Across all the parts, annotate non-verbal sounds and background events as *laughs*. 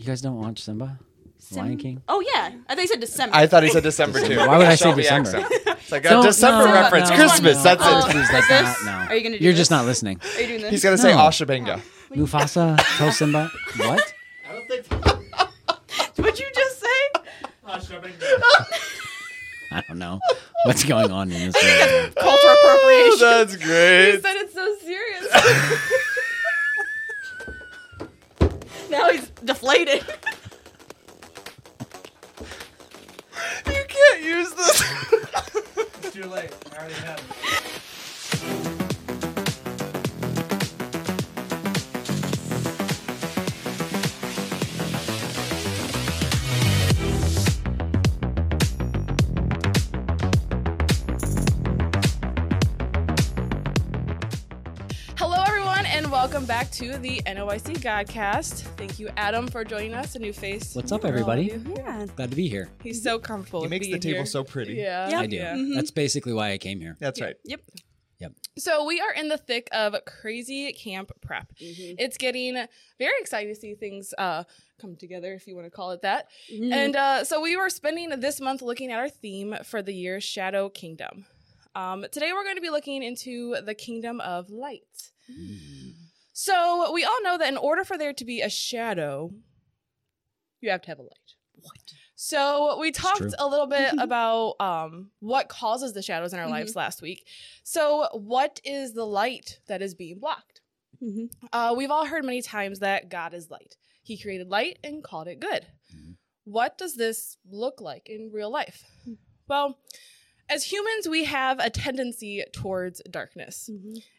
You guys don't watch Simba? Lion King? Oh yeah, I think you said December. I thought he said December too. Why would I say Shelby December? accent. It's like a Don't- December no, reference. no, Christmas. no. That's Oh, it. Please, is that's this- not- no. Are you gonna do You're this? just not listening. Are you doing this? He's gonna say No. Ashabanga. Mufasa, tell Simba. What? I don't think. What'd you just say? I don't know. What's going on in this *laughs* world? Cultural appropriation. Oh, that's *laughs* He great. said it so serious. *laughs* now he's. You can't use this. It's too late. I already have it. Welcome back to the NOIC Godcast. Thank you, Adam, for joining us. A new face. What's up, for all of everybody? Yeah. Glad to be here. He's so comfortable. He with makes the being table here. so pretty. Yeah, Yep. I do. Yeah. That's basically why I came here. That's right. Yep. Yep. So we are in the thick of crazy camp prep. Mm-hmm. It's getting very exciting to see things uh, come together, if you want to call it that. Mm-hmm. And uh, so we were spending this month looking at our theme for the year Shadow Kingdom. Um, today we're going to be looking into the kingdom of light. So we all know that in order for there to be a shadow, you have to have a light. What? So we talked a little bit *laughs* about um, what causes the shadows in our lives last week. So what is the light that is being blocked? Mhm. Uh, we've all heard many times that God is light. He created light and called it good. What does this look like in real life? Well, as humans, we have a tendency towards darkness.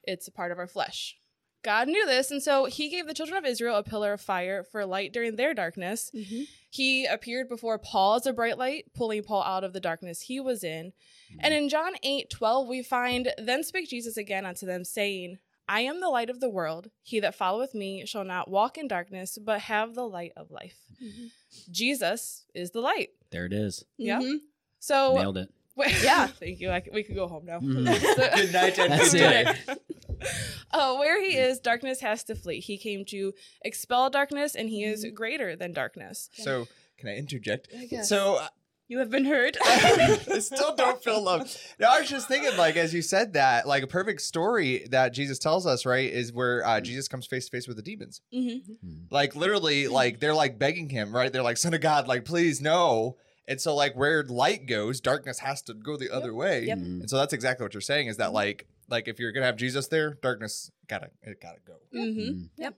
It's a part of our flesh. God knew this, and so he gave the children of Israel a pillar of fire for light during their darkness. Mhm. He appeared before Paul as a bright light, pulling Paul out of the darkness he was in. And in John 8 12, we find, Then spake Jesus again unto them, saying, I am the light of the world. He that followeth me shall not walk in darkness, but have the light of life. Jesus is the light. There it is. Yeah. Mhm. So, Nailed it. *laughs* yeah, thank you. I c we can go home now. So- *laughs* Good night and That's good it. day. *laughs* uh, where he is, darkness has to flee. He came to expel darkness, and he is greater than darkness. So, can I interject? I guess. So, uh, You have been heard. *laughs* I still don't feel love. Now, I was just thinking, like, as you said that, like, a perfect story that Jesus tells us, right, is where uh, Jesus comes face to face with the demons. hmm Like, literally, like, they're like begging him, right? They're like, Son of God, like, please, no. And so, like, where light goes, darkness has to go the other way. Yep. Mhm. And so that's exactly what you're saying is that, like, like if you're gonna have Jesus there, darkness gotta it gotta go. hmm Mhm. Yep.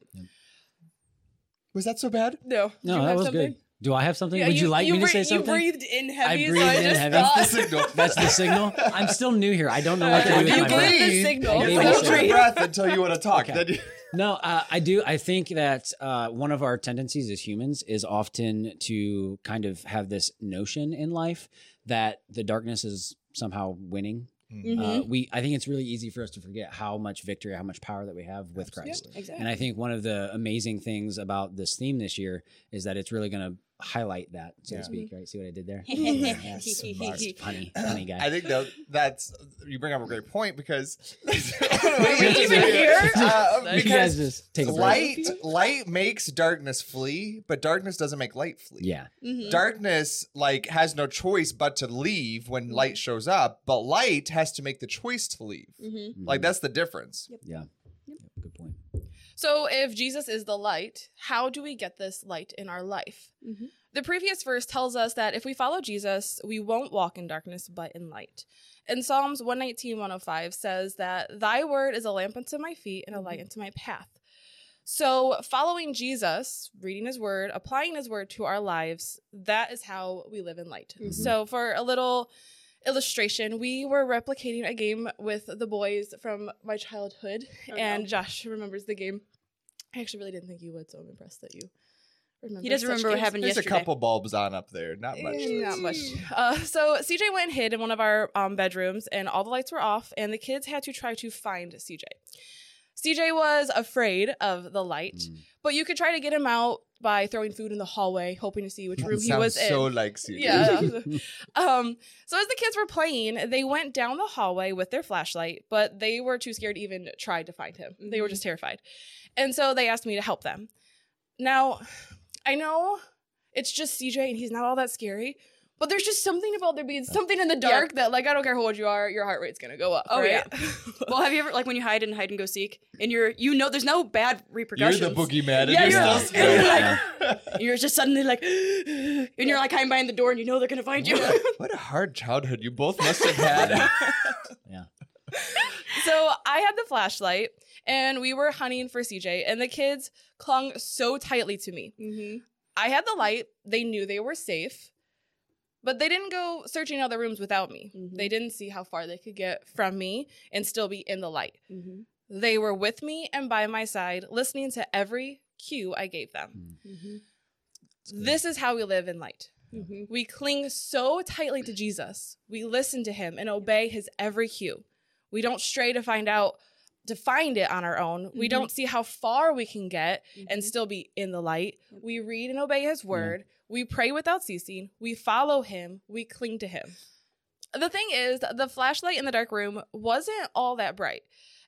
Was that so bad? No. No, that was something? good. Do I have something? Yeah, Would you, like me to breathe- say something? You breathed in heavy, I so breathed I in just heavy. That's the signal. That's the signal. I'm still new here. I don't know what to do with you my gave breath. the signal. I You the hold signal. your breath until you want to talk. Okay. Then you- *laughs* No, uh, I do. I think that uh, one of our tendencies as humans is often to kind of have this notion in life that the darkness is somehow winning. Mm-hmm. Uh, we, I think it's really easy for us to forget how much victory, how much power that we have with Christ. exactly. And I think one of the amazing things about this theme this year is that it's really going to highlight that, so Yeah. to speak. Right? See what I did there? *laughs* Yeah, smart, *laughs* funny, *laughs* funny guy. I think that that's you bring up a great point because? Uh, because just take light light makes darkness flee, but darkness doesn't make light flee. Yeah. Mhm. Darkness like has no choice but to leave when light shows up, but light has to make the choice to leave. Mhm. Like that's the difference. Yeah. Yep, Good point. So, if Jesus is the light, how do we get this light in our life? Mhm. The previous verse tells us that if we follow Jesus, we won't walk in darkness but in light. And Psalms 119, 105 says that thy word is a lamp unto my feet and a light unto my path. So, following Jesus, reading his word, applying his word to our lives, that is how we live in light. Mhm. So, for a little illustration, we were replicating a game with the boys from my childhood, Oh, and no. Josh remembers the game. I actually really didn't think you would, so I'm impressed that you remember. He doesn't such remember what games. happened There's yesterday. a couple bulbs on up there, not much. Eh, Not much. Uh, so CJ went and hid in one of our um, bedrooms, and all the lights were off, and the kids had to try to find CJ. CJ was afraid of the light, Mm. but you could try to get him out by throwing food in the hallway, hoping to see which room he Sounds was in. so like CJ. Yeah. *laughs* um, so as the kids were playing, they went down the hallway with their flashlight, but they were too scared to even try to find him. They were just terrified. And so they asked me to help them. Now, I know it's just CJ and he's not all that scary, but there's just something about there being something in the dark that, like, I don't care how old you are, your heart rate's gonna go up. Oh, right? *laughs* Well, have you ever like when you hide and hide and go seek, and you're you know there's no bad repercussions. You're the boogeyman, Yeah, you're you're- still *laughs* and you're like, *laughs* you're just suddenly like, *gasps* and you're like hiding behind the door, and you know they're gonna find you. what a hard childhood you both must have had. Yeah. So I had the flashlight and we were hunting for CJ, and the kids clung so tightly to me. mm-hmm. I had the light, they knew they were safe, but they didn't go searching other rooms without me. Mhm. They didn't see how far they could get from me and still be in the light. Mm-hmm. They were with me and by my side, listening to every cue I gave them. Mm-hmm. This is how we live in light. Mm-hmm. We cling so tightly to Jesus. We listen to him and obey his every cue. We don't stray to find out to find it on our own. We Mhm. don't see how far we can get Mm-hmm. and still be in the light. Yep. We read and obey his word. We pray without ceasing. We follow him. We cling to him. The thing is, the flashlight in the dark room wasn't all that bright.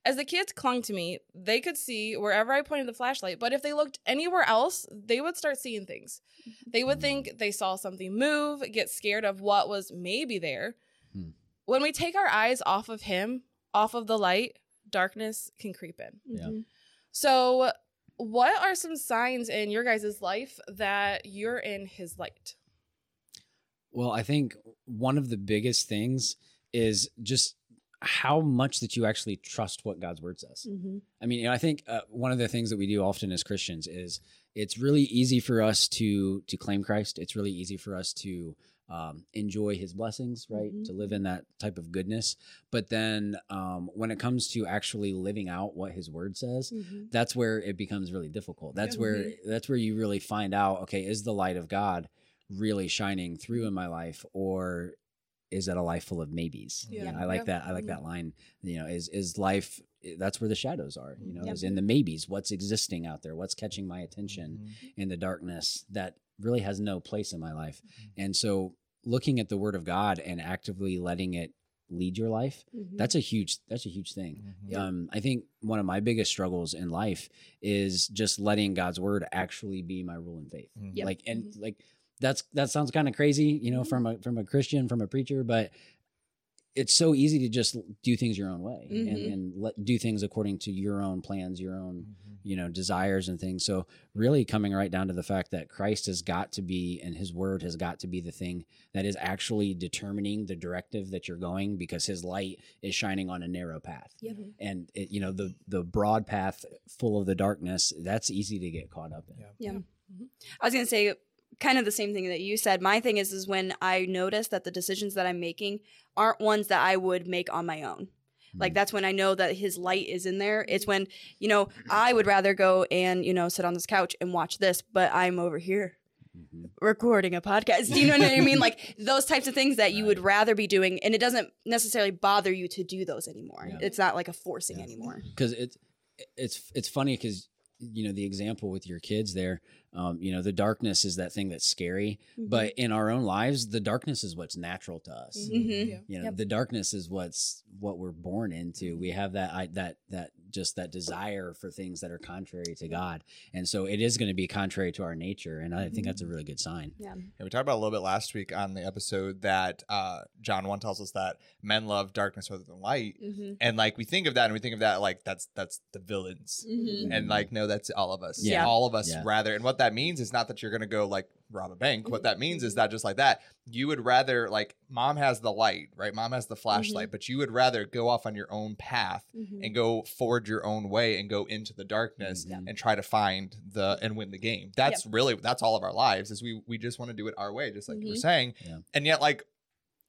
As the kids clung to me, they could see wherever I pointed the flashlight, but if they looked anywhere else, they would start seeing things. They would think they saw something move, get scared of what was maybe there. Hmm. When we take our eyes off of him, off of the light, darkness can creep in. Yeah. So, what are some signs in your guys' life that you're in his light? Well, I think one of the biggest things is just how much that you actually trust what God's word says. Mm-hmm. I mean, you know, I think uh, one of the things that we do often as Christians is it's really easy for us to to claim Christ. It's really easy for us to um, enjoy His blessings, right? Mhm. To live in that type of goodness. But then, um, when it comes to actually living out what His Word says, Mm-hmm. that's where it becomes really difficult. That's Yeah. where that's where you really find out. Okay, is the light of God really shining through in my life, or is that a life full of maybes? You Yeah. I like Yeah. that. I like that line. You know, is is life? That's where the shadows are. You know, Yep. is in the maybes. What's existing out there? What's catching my attention Mm-hmm. in the darkness that really has no place in my life? And so, looking at the Word of God and actively letting it lead your life Mm-hmm. that's a huge that's a huge thing Mhm. um, I think one of my biggest struggles in life is just letting God's word actually be my rule in faith. Mhm. Yep. Like, and Mhm. like that's that sounds kind of crazy, you know, from a from a Christian, from a preacher, but it's so easy to just do things your own way and, Mhm. and let do things according to your own plans, your own Mhm. you know desires and things. So really coming right down to the fact that Christ has got to be and His Word has got to be the thing that is actually determining the directive that you're going because His light is shining on a narrow path Yep. and it, you know the the broad path full of the darkness that's easy to get caught up in Yeah. Yeah. Mhm. I was gonna say kind of the same thing that you said. My thing is is when I notice that the decisions that I'm making aren't ones that I would make on my own. Like Mm. that's when I know that his light is in there. It's when, you know, I would rather go and, you know, sit on this couch and watch this, but I'm over here Mhm. recording a podcast. Do you know what I mean? *laughs* Like those types of things that you would rather be doing and it doesn't necessarily bother you to do those anymore. Yeah. It's not like a forcing Yeah. anymore. because it's it's it's funny because you know the example with your kids there um, you know the darkness is that thing that's scary but in our own lives the darkness is what's natural to us Mhm. Yeah. you know Yep. the darkness is what's what we're born into we have that I, that that just that desire for things that are contrary to god and so it is going to be contrary to our nature and i think that's a really good sign Yeah. Yeah, we talked about a little bit last week on the episode that uh, John one tells us that men love darkness rather than light, Mm-hmm. and like we think of that and we think of that like that's that's the villains, Mm-hmm. and like no, that's all of us. Yeah. all of us Yeah. rather. And what that means is not that you're gonna go like rob a bank. What that means is that just like that, you would rather like mom has the light, right? Mom has the flashlight, but you would rather go off on your own path Mm-hmm. and go forward your own way and go into the darkness Mhm. and try to find the and win the game. That's really that's all of our lives is we we just want to do it our way, just like you were Mhm. saying. Yeah. And yet, like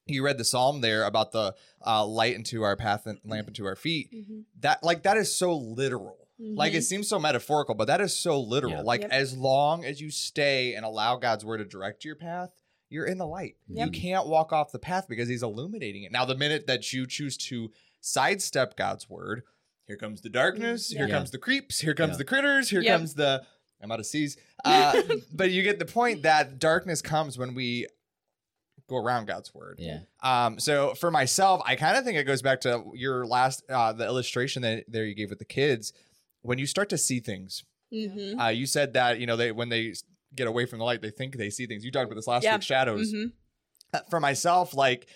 you read the psalm there about the uh, light into our path and lamp into our feet. Mm-hmm. That like that is so literal. Like it seems so metaphorical, but that is so literal. Yeah. Like Yep. as long as you stay and allow God's word to direct your path, you're in the light. You can't walk off the path because he's illuminating it. Now, the minute that you choose to sidestep God's word, here comes the darkness, here Yeah. comes the creeps, here comes Yeah. the critters, here Yep. comes the I'm out of C's. Uh, *laughs* but you get the point that darkness comes when we go around God's word. yeah Um, so for myself, I kind of think it goes back to your last uh, the illustration that there you gave with the kids. When you start to see things, Mm-hmm. uh, you said that you know they when they get away from the light, they think they see things. You talked about this last Yeah. week, shadows. Mhm. Uh, For myself, like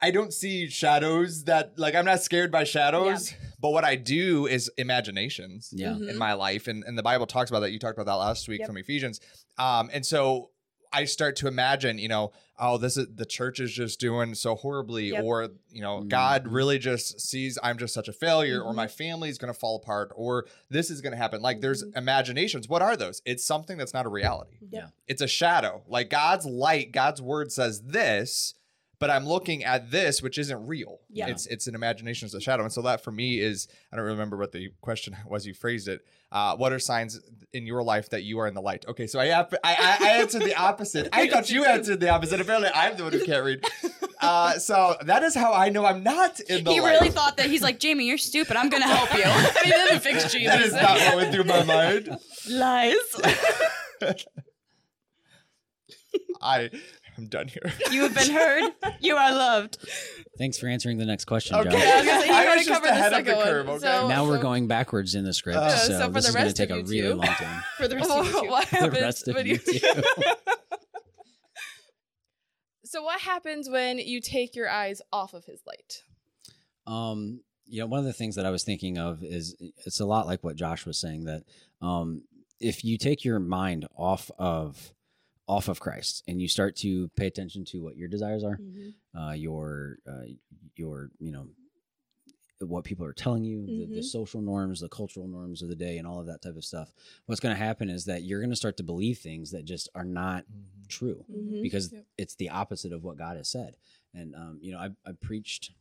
I don't see shadows that like I'm not scared by shadows, but what I do is imaginations Yeah. Mhm. in my life and, and the bible talks about that you talked about that last week Yep. from ephesians um and so i start to imagine you know oh this is the church is just doing so horribly Yep. or you know Mhm. god really just sees i'm just such a failure or Mhm. my family's gonna fall apart or this is gonna happen like there's Mhm. imaginations what are those it's something that's not a reality Yeah. it's a shadow like god's light god's word says this but I'm looking at this, which isn't real. Yeah. It's it's an imagination, it's a shadow. And so that for me is I don't remember what the question was you phrased it. Uh, what are signs in your life that you are in the light? Okay, so I I, I, answered the opposite. I thought you answered the opposite. Apparently, I'm the one who can't read. Uh, so that is how I know I'm not in the He light. really thought that he's like, Jamie, you're stupid. I'm gonna help you. *laughs* I mean, that fix Jamie. that is not what went through my mind. Lies. *laughs* *laughs* I am done here. *laughs* You have been heard. You are loved. Thanks for answering the next question, Okay. Josh. Yeah, I was gonna say, you I already was just covered the ahead of the second one. curve, okay? So- now we're so going backwards in the script, Uh, so, so for this the is going to rest take a really long time. *laughs* For the rest *laughs* of you two. what the rest of you you- So what happens when you take your eyes off of his light? Um, you know, one of the things that I was thinking of is it's a lot like what Josh was saying that um, if you take your mind off of off of Christ and you start to pay attention to what your desires are, uh, your uh, your you know what people are telling you, the, the Mhm. social norms, the cultural norms of the day, and all of that type of stuff. What's going to happen is that you're going to start to believe things that just are not true Mhm. because Yep. it's the opposite of what God has said. And um, you know, I, I preached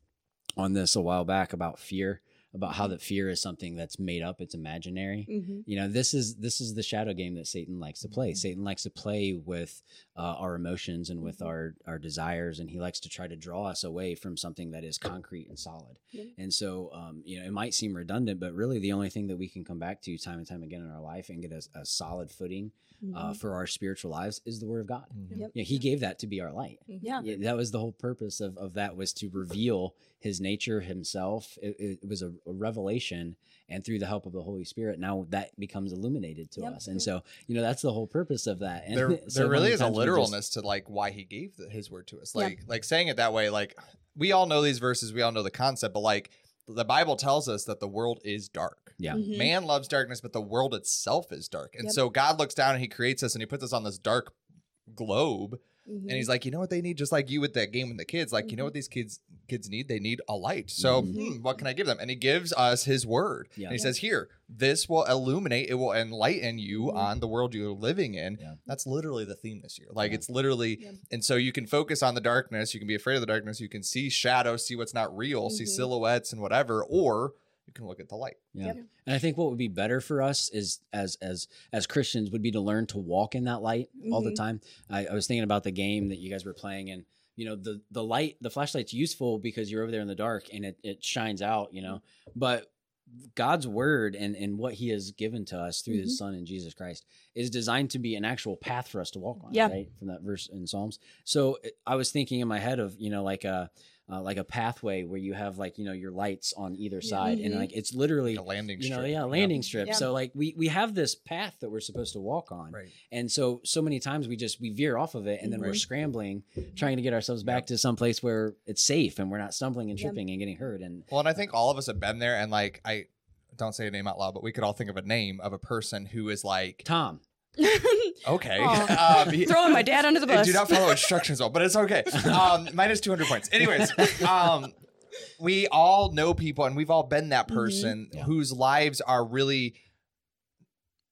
on this a while back about fear, about how that fear is something that's made up, it's imaginary. Mhm. You know, this is this is the shadow game that Satan likes to play. Satan likes to play with uh, our emotions and with Mhm. our our desires, and he likes to try to draw us away from something that is concrete and solid. Yeah. And so, um, you know, it might seem redundant, but really, the only thing that we can come back to time and time again in our life and get a, a solid footing uh, Mhm. for our spiritual lives is the Word of God. Yep. Yeah, He gave that to be our light. Yeah. Yeah, that was the whole purpose of, of that was to reveal his nature himself it, it was a, a revelation and through the help of the holy spirit now that becomes illuminated to Yep. us and so you know that's the whole purpose of that and there, *laughs* so there really is a times we just- literalness to like why he gave the, his word to us Yeah. like like saying it that way like we all know these verses we all know the concept but like the bible tells us that the world is dark yeah Mhm. man loves darkness but the world itself is dark and Yep. so god looks down and he creates us and he puts us on this dark globe Mhm. and he's like you know what they need just like you with that game with the kids like you know what these kids kids need they need a light so Mhm. hmm, what can i give them and he gives us his word Yeah. and he Yeah. says here this will illuminate it will enlighten you Mhm. on the world you're living in Yeah. that's literally the theme this year like Yeah. it's literally Yeah. and so you can focus on the darkness you can be afraid of the darkness you can see shadows see what's not real see silhouettes and whatever or you can look at the light yeah Yep. and i think what would be better for us is as as as christians would be to learn to walk in that light all the Mhm. time I, I was thinking about the game that you guys were playing and you know the the light the flashlight's useful because you're over there in the dark and it, it shines out you know but god's word and and what he has given to us through his Mhm. son in jesus christ is designed to be an actual path for us to walk on Yeah. right from that verse in psalms so i was thinking in my head of you know like a uh, like a pathway where you have like you know your lights on either side and Mhm. like it's literally like a landing you know strip yeah Yep. landing strip Yeah. so like we we have this path that we're supposed to walk on right and so so many times we just we veer off of it and then we're scrambling trying to get ourselves back to some place where it's safe and we're not stumbling and Yeah. tripping and getting hurt and Well, and I think all of us have been there, and like I don't say a name out loud, but we could all think of a name of a person who is like, tom *laughs* okay, Aw. *laughs* um, he- Throwing my dad under the *laughs* bus. do not follow *laughs* instructions well, but it's okay. Um, minus two hundred points. Anyways, um, we all know people, and we've all been that Mhm. person Yeah. whose lives are really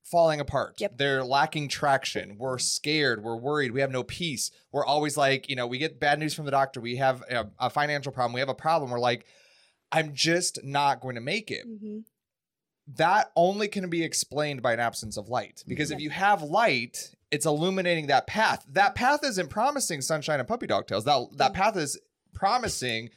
falling apart. Yep. They're lacking traction. We're scared. We're worried. We have no peace. We're always like, you know, we get bad news from the doctor. We have a, a financial problem. We have a problem. We're like, I'm just not going to make it. Mhm. That only can be explained by an absence of light. Because if you have light, it's illuminating that path. That path isn't promising sunshine and puppy dog tails. That that path is promising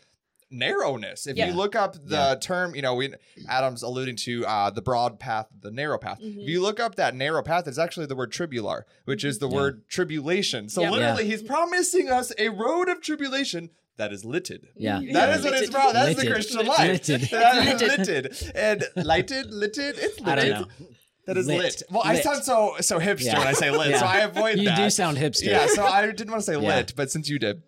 narrowness. If Yeah. you look up the Yeah. term, you know, we Adam's alluding to uh, the broad path, the narrow path. Mhm. If you look up that narrow path, it's actually the word tribular, which is the Yeah. word tribulation. So Yep. literally, he's promising us a road of tribulation that is litted. yeah. Mm, that Yeah. is what it's about. That's the Christian life. Litted. That is Litted. litted. And lighted, litted, it's i don't litted. know That is lit. Lit. Well, I Lit. sound so so hipster Yeah. when I say lit, so I avoid You that. do sound hipster. Yeah, so I didn't want to say Yeah. lit, but since you did.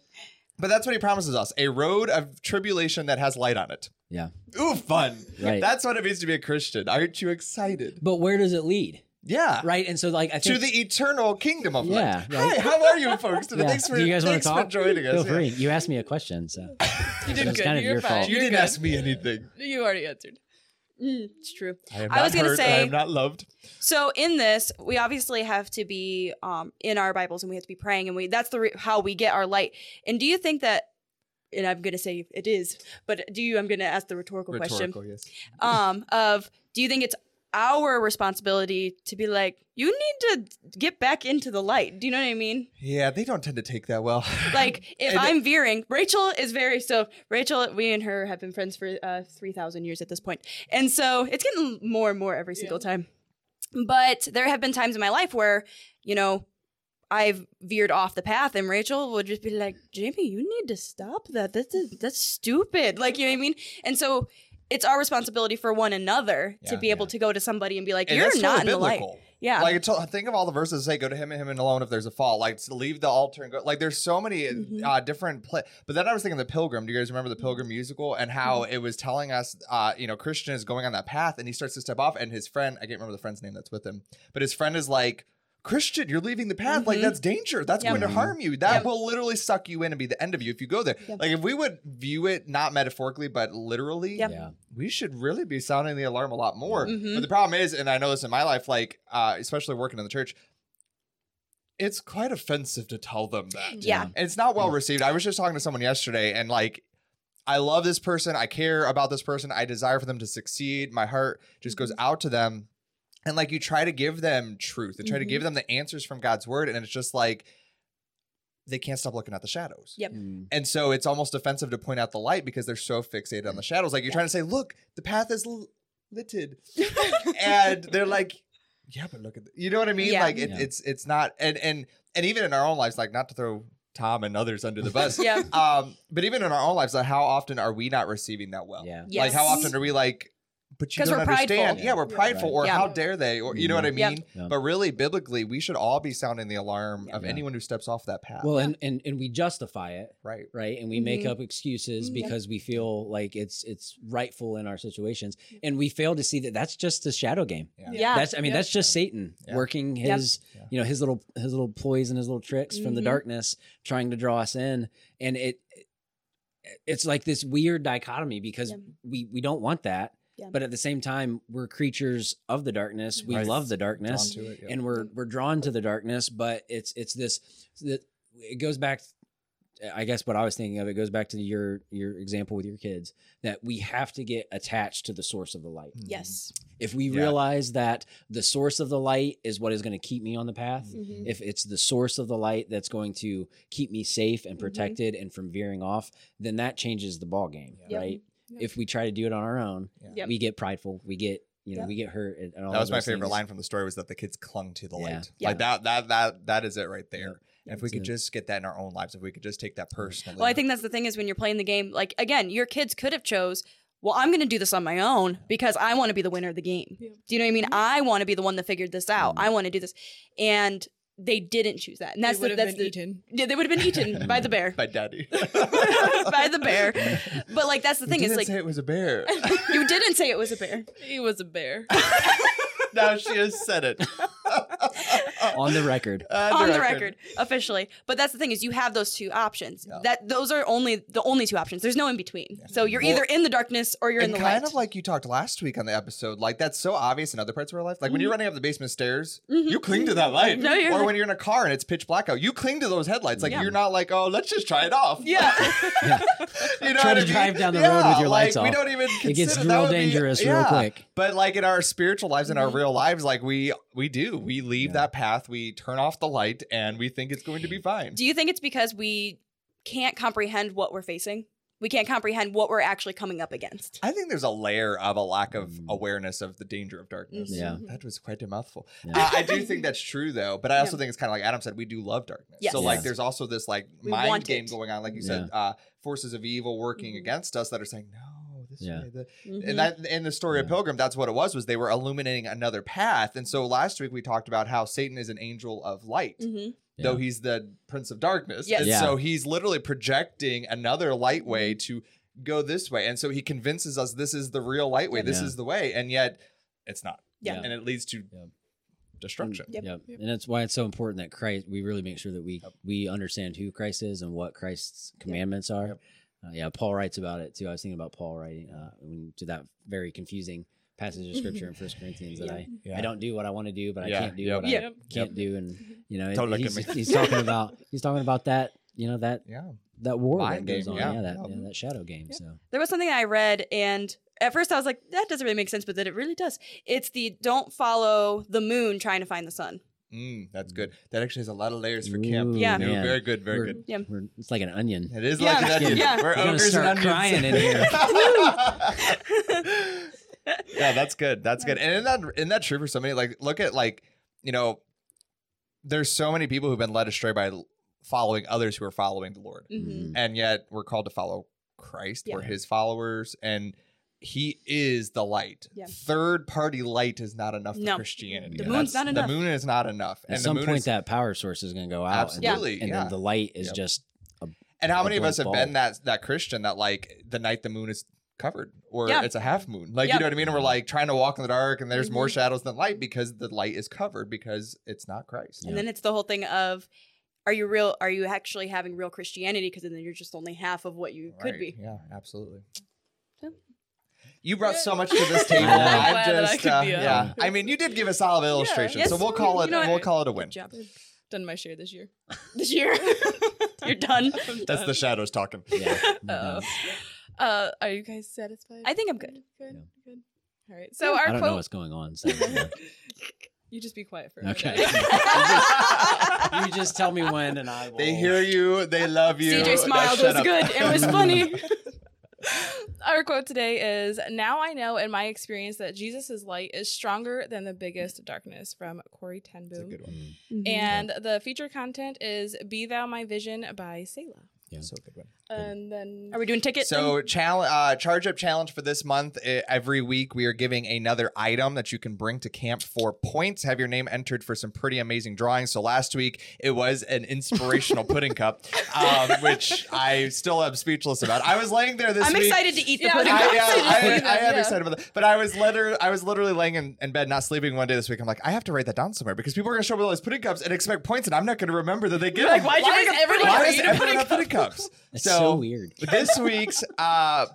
But that's what he promises us a road of tribulation that has light on it. Yeah. Ooh, fun. Right. That's what it means to be a Christian. Aren't you excited? But where does it lead? Yeah. Right. And so, like, I think To the eternal kingdom of Yeah, light. right. Hi, how are you folks today? Yeah. Thanks for, Do you guys want thanks to for talk? joining us. Feel Yeah. free. You asked me a question, so *laughs* You did It's good. kind of You're your fault. You You're didn't good. ask me anything. You already answered. Mm, it's true. I, am I was gonna say I am not loved. So in this, we obviously have to be um, in our Bibles and we have to be praying, and we that's the re- how we get our light. And do you think that? And I'm going to say it is, but do you? I'm going to ask the rhetorical, Rhetorical, question. yes. Um, of do you think it's our responsibility to be like, you need to get back into the light? Do you know what I mean? Yeah, they don't tend to take that well. *laughs* Like if And- I'm veering, Rachel is very so. Rachel, we and her have been friends for uh, three thousand years at this point, and so it's getting more and more every single time. But there have been times in my life where you know I've veered off the path, and Rachel would just be like, "Jamie, you need to stop that. That's that's stupid." Like you know what I mean? And so it's our responsibility for one another to Yeah, be able yeah. to go to somebody and be like, And "You're not in totally the light." biblical. Yeah. Like it's, think of all the verses that say go to him and him and alone if there's a fault. Like to leave the altar and go. Like there's so many Mhm. uh, different. Pla- but then I was thinking the Pilgrim. Do you guys remember the Pilgrim musical and how Mm-hmm. it was telling us, uh, you know, Christian is going on that path and he starts to step off and his friend, I can't remember the friend's name that's with him, but his friend is like. Christian, you're leaving the path. Like Mhm. that's danger. That's Yep. going to harm you. That Yep. will literally suck you in and be the end of you if you go there. Yep. Like if we would view it not metaphorically but literally, Yep. yeah. we should really be sounding the alarm a lot more. Mhm. But the problem is, and I know this in my life, like uh, especially working in the church, it's quite offensive to tell them that. Yeah. And it's not well received. I was just talking to someone yesterday, and like, I love this person. I care about this person. I desire for them to succeed. My heart just goes out to them. And like, you try to give them truth and try to Mhm. give them the answers from God's word, and it's just like they can't stop looking at the shadows. Yep. Mm. And so it's almost offensive to point out the light because they're so fixated on the shadows. Like you're trying to say, look, the path is l- litted. *laughs* and they're like, yeah, but look at, the, you know what I mean? Yeah. Like it, Yeah. it's, it's not, and, and, and even in our own lives, like not to throw Tom and others under the bus. *laughs* Yeah. Um, but even in our own lives, like how often are we not receiving that well? Yeah. Like how often are we like, but you 'Cause don't we're prideful. understand. Yeah, we're Yeah. prideful, Right. or Yeah. how dare they, or you know what I mean. Yeah. But really, biblically, we should all be sounding the alarm of Yeah. anyone who steps off that path. Well, and, and and we justify it, right. right? And we make Mhm. up excuses Mhm. because we feel like it's it's rightful in our situations, and we fail to see that that's just a shadow game. Yeah. Yeah. That's I mean Yep. that's just Satan Yeah. working his Yeah. you know his little his little ploys and his little tricks from the Mhm. darkness trying to draw us in and it it's like this weird dichotomy because Yeah. we we don't want that Yeah. but at the same time we're creatures of the darkness we Right. love the darkness it, yeah. and we're we're drawn to the darkness but it's it's this that it goes back I guess what I was thinking of it goes back to your your example with your kids that we have to get attached to the source of the light Yes. if we Yeah. realize that the source of the light is what is going to keep me on the path Mhm. if it's the source of the light that's going to keep me safe and Mhm. protected and from veering off then that changes the ball game Yep. right Yep. if we try to do it on our own Yep. we get prideful we get you know Yep. we get hurt and, and all that was my favorite things. line from the story was that the kids clung to the Yeah. light. Yeah. Like that that that that is it right there. And if we could it. just get that in our own lives, if we could just take that personally. Well, I think that's the thing is when you're playing the game, like again, your kids could have chose, well, I'm going to do this on my own because I want to be the winner of the game. Yeah. Do you know what I mean? I want to be the one that figured this out. Mm-hmm. I want to do this, and they didn't choose that, and that's They the would have that's been the, eaten. Yeah, they would have been eaten *laughs* by the bear, by daddy. *laughs* by the bear. But like that's the thing is like say it was a bear. *laughs* you didn't say it was a bear. He was a bear. now she has said it. *laughs* on the record *laughs* on the record officially but that's the thing is you have those two options Yeah. that those are only the only two options there's no in between so you're Well, either in the darkness or you're in the kind light Kind of like you talked last week on the episode, like that's so obvious in other parts of our life. Like when you're running up the basement stairs, Mhm. you cling to that light. No, you're or like- when you're in a car and it's pitch black out, you cling to those headlights. Like Yeah. you're not like, oh, let's just try it off. yeah *laughs* you know Try to I mean? drive down the road with your lights like, We don't even. it gets consider- that real would be- dangerous real yeah. quick But like in our spiritual lives, in our Mhm. real lives, like we we do, we leave Yeah. that path, we turn off the light, and we think it's going to be fine. do you think it's because we can't comprehend what we're facing we can't comprehend what we're actually coming up against I think there's a layer of a lack of Mm. awareness of the danger of darkness. Mhm. Yeah. That was quite a mouthful. Yeah. Uh, I *laughs* do think that's true though, but I also Yeah. think it's kind of like Adam said, we do love darkness. Yes. So like Yes. there's also this like We mind game it. going on, like you said, uh, forces of evil working Mhm. against us that are saying, no, this Yeah. way. The- Mhm. And that in the story of Pilgrim, that's what it was. Was they were illuminating another path. And so last week we talked about how Satan is an angel of light. Mhm. Though he's the prince of darkness. Yes. And Yeah. so he's literally projecting another light Mm-hmm. way to go this way. And so he convinces us this is the real light way. This Yeah. is the way. And yet it's not. Yeah. And it leads to Yeah. destruction. Yep. Yep. And that's why it's so important that Christ, we really make sure that we we understand who Christ is and what Christ's commandments are. Yep. Uh, yeah, Paul writes about it too. I was thinking about Paul writing uh, when, to that very confusing passage of scripture in *laughs* First Corinthians that I Yeah. I don't do what I want to do, but I can't do Yep. what Yep. I can't do, and you know, Don't look at he's, me. he's talking *laughs* about he's talking about that you know that Yeah. that war Mind that goes game, on, yeah. yeah, that Yep. yeah, that shadow game. So There was something I read, and at first I was like, that doesn't really make sense, but then it really does. It's the don't follow the moon trying to find the sun. Mm, that's good. That actually has a lot of layers for camp. Ooh, Yeah. No, man. very good. Very We're- good. Yeah. we're- it's like an onion. It is Yeah. like an *laughs* onion. Yeah. We're We're gonna ogres start and crying in here. *laughs* *laughs* yeah, that's good. That's good. And isn't that isn't that true for so many? Like, look at like, you know, there's so many people who've been led astray by following others who are following the Lord, hmm Mhm. and yet we're called to follow Christ. We're His followers, and He is the light. Yeah. Third party light is not enough for No. Christianity. The moon's That's- not enough. The moon is not enough. At and some the moon point, is, that power source is going to go out. Absolutely, And, yeah. then the light is Yep. just a And how a many of us have blank been that that Christian that like the night the moon is covered or Yeah. it's a half moon? Like Yeah. you know what I mean? And we're like trying to walk in the dark and there's more Mhm. shadows than light because the light is covered because it's not Christ. And then it's the whole thing of, are you real? Are you actually having real Christianity? Because then you're just only half of what you could be. Yeah, absolutely. Yeah. You brought so much to this *laughs* table. I'm I'm glad I just, uh, yeah. I mean, you did give a solid illustration, Yes, so we'll call you it. know we'll call it a win. Good job. Done my share this year. *laughs* This year, you're done. That's the shadows talking. yeah. *laughs* Uh, uh, are you guys satisfied? I think I'm good. Good. Yeah. Good. All right. So our I don't know what's going on. So, yeah. you just be quiet for a Okay. minute. you just tell me when, and I will. They hear you. They love you. Now CJ smiled. It shut was up. good. It was funny. Our quote today is Now I know in my experience that Jesus' light is stronger than the biggest darkness from Corrie Ten That's a Boom. good one. Mm. And the feature content is Be Thou My Vision by Selah. Yeah. So good one. And then Are we doing tickets? So challenge, uh, charge up challenge for this month. Uh, every week we are giving another item that you can bring to camp for points. Have your name entered for some pretty amazing drawings. So last week it was an inspirational pudding cup, um, which I still am speechless about. I was laying there this I'm week. excited to eat the Yeah, pudding. I, I'm yeah, excited I, I am yeah. excited about that. But I was literally, I was literally laying in, in bed, not sleeping one day this week. I'm like, I have to write that down somewhere because people are going to show me all these pudding cups and expect points, and I'm not going to remember that they get Like, them. why'd you Why make is a everyone pudding Why cup? is eating everyone pudding have pudding cups? It's so, weird. *laughs* this week's uh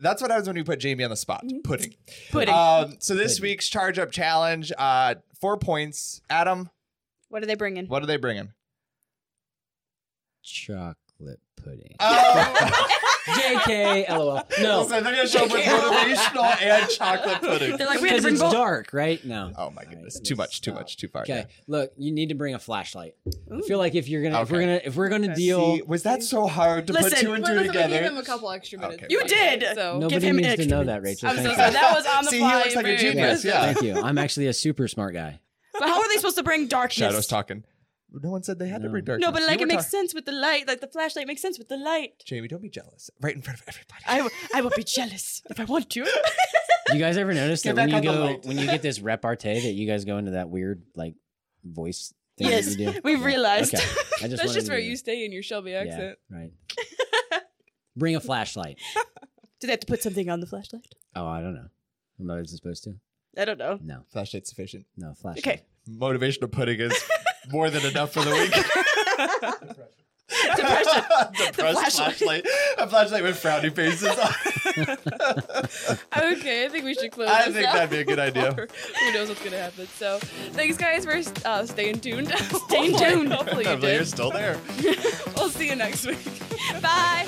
that's what happens when you put Jamie on the spot. Pudding. Pudding. Um, so this Pudding. week's charge up challenge, uh, four points. Adam, What are they bringing? what are they bringing? Chocolate pudding. Oh, *laughs* JK, lol. No, so they're gonna show up with motivational and chocolate pudding. They're like, we had to because bring it's both. dark, right? No. Oh my goodness, Alright, too much, too much, too far. Okay, look, you need to bring a flashlight. I feel like if you're gonna, if we're gonna, if we're gonna Okay. deal, See, was that so hard to put Listen, two and Well, two listen, we gave him a couple extra minutes. Okay. You Fine. did. So nobody him needs to extra know that, minutes. Rachel. I'm so Thank sorry. you. That was on the See, he fly. looks like a very genius, yeah. Thank you. I'm actually a super smart guy. But how are they supposed to bring darkness? Shadows talking. No one said they had to bring darkness. No, but like You it makes talk- sense with the light. Like the flashlight makes sense with the light. Jamie, don't be jealous. Right in front of everybody. I, w- I will be jealous if I want to. *laughs* You guys ever notice Get that when you go, when you get *laughs* this repartee, that you guys go into that weird like voice thing yes, that you do? we've Yeah. realized. Okay, I *laughs* just That's just where you that. stay in your Shelby accent. Yeah, right. Bring a flashlight. Do they have to put something on the flashlight? Oh, I don't know. Am I supposed to? I don't know. No, Flashlight's sufficient. no flashlight. Okay. Motivational pudding is more than enough for the week. *laughs* Depression. *laughs* Depressed flashlight. flashlight. A flashlight with frowny faces on. *laughs* Okay, I think we should close. I this think out that'd be a good idea. before- Who knows what's gonna happen? So, thanks guys for uh, staying tuned. Staying tuned. Hopefully you Hopefully you're still there. we'll see you next week. Bye.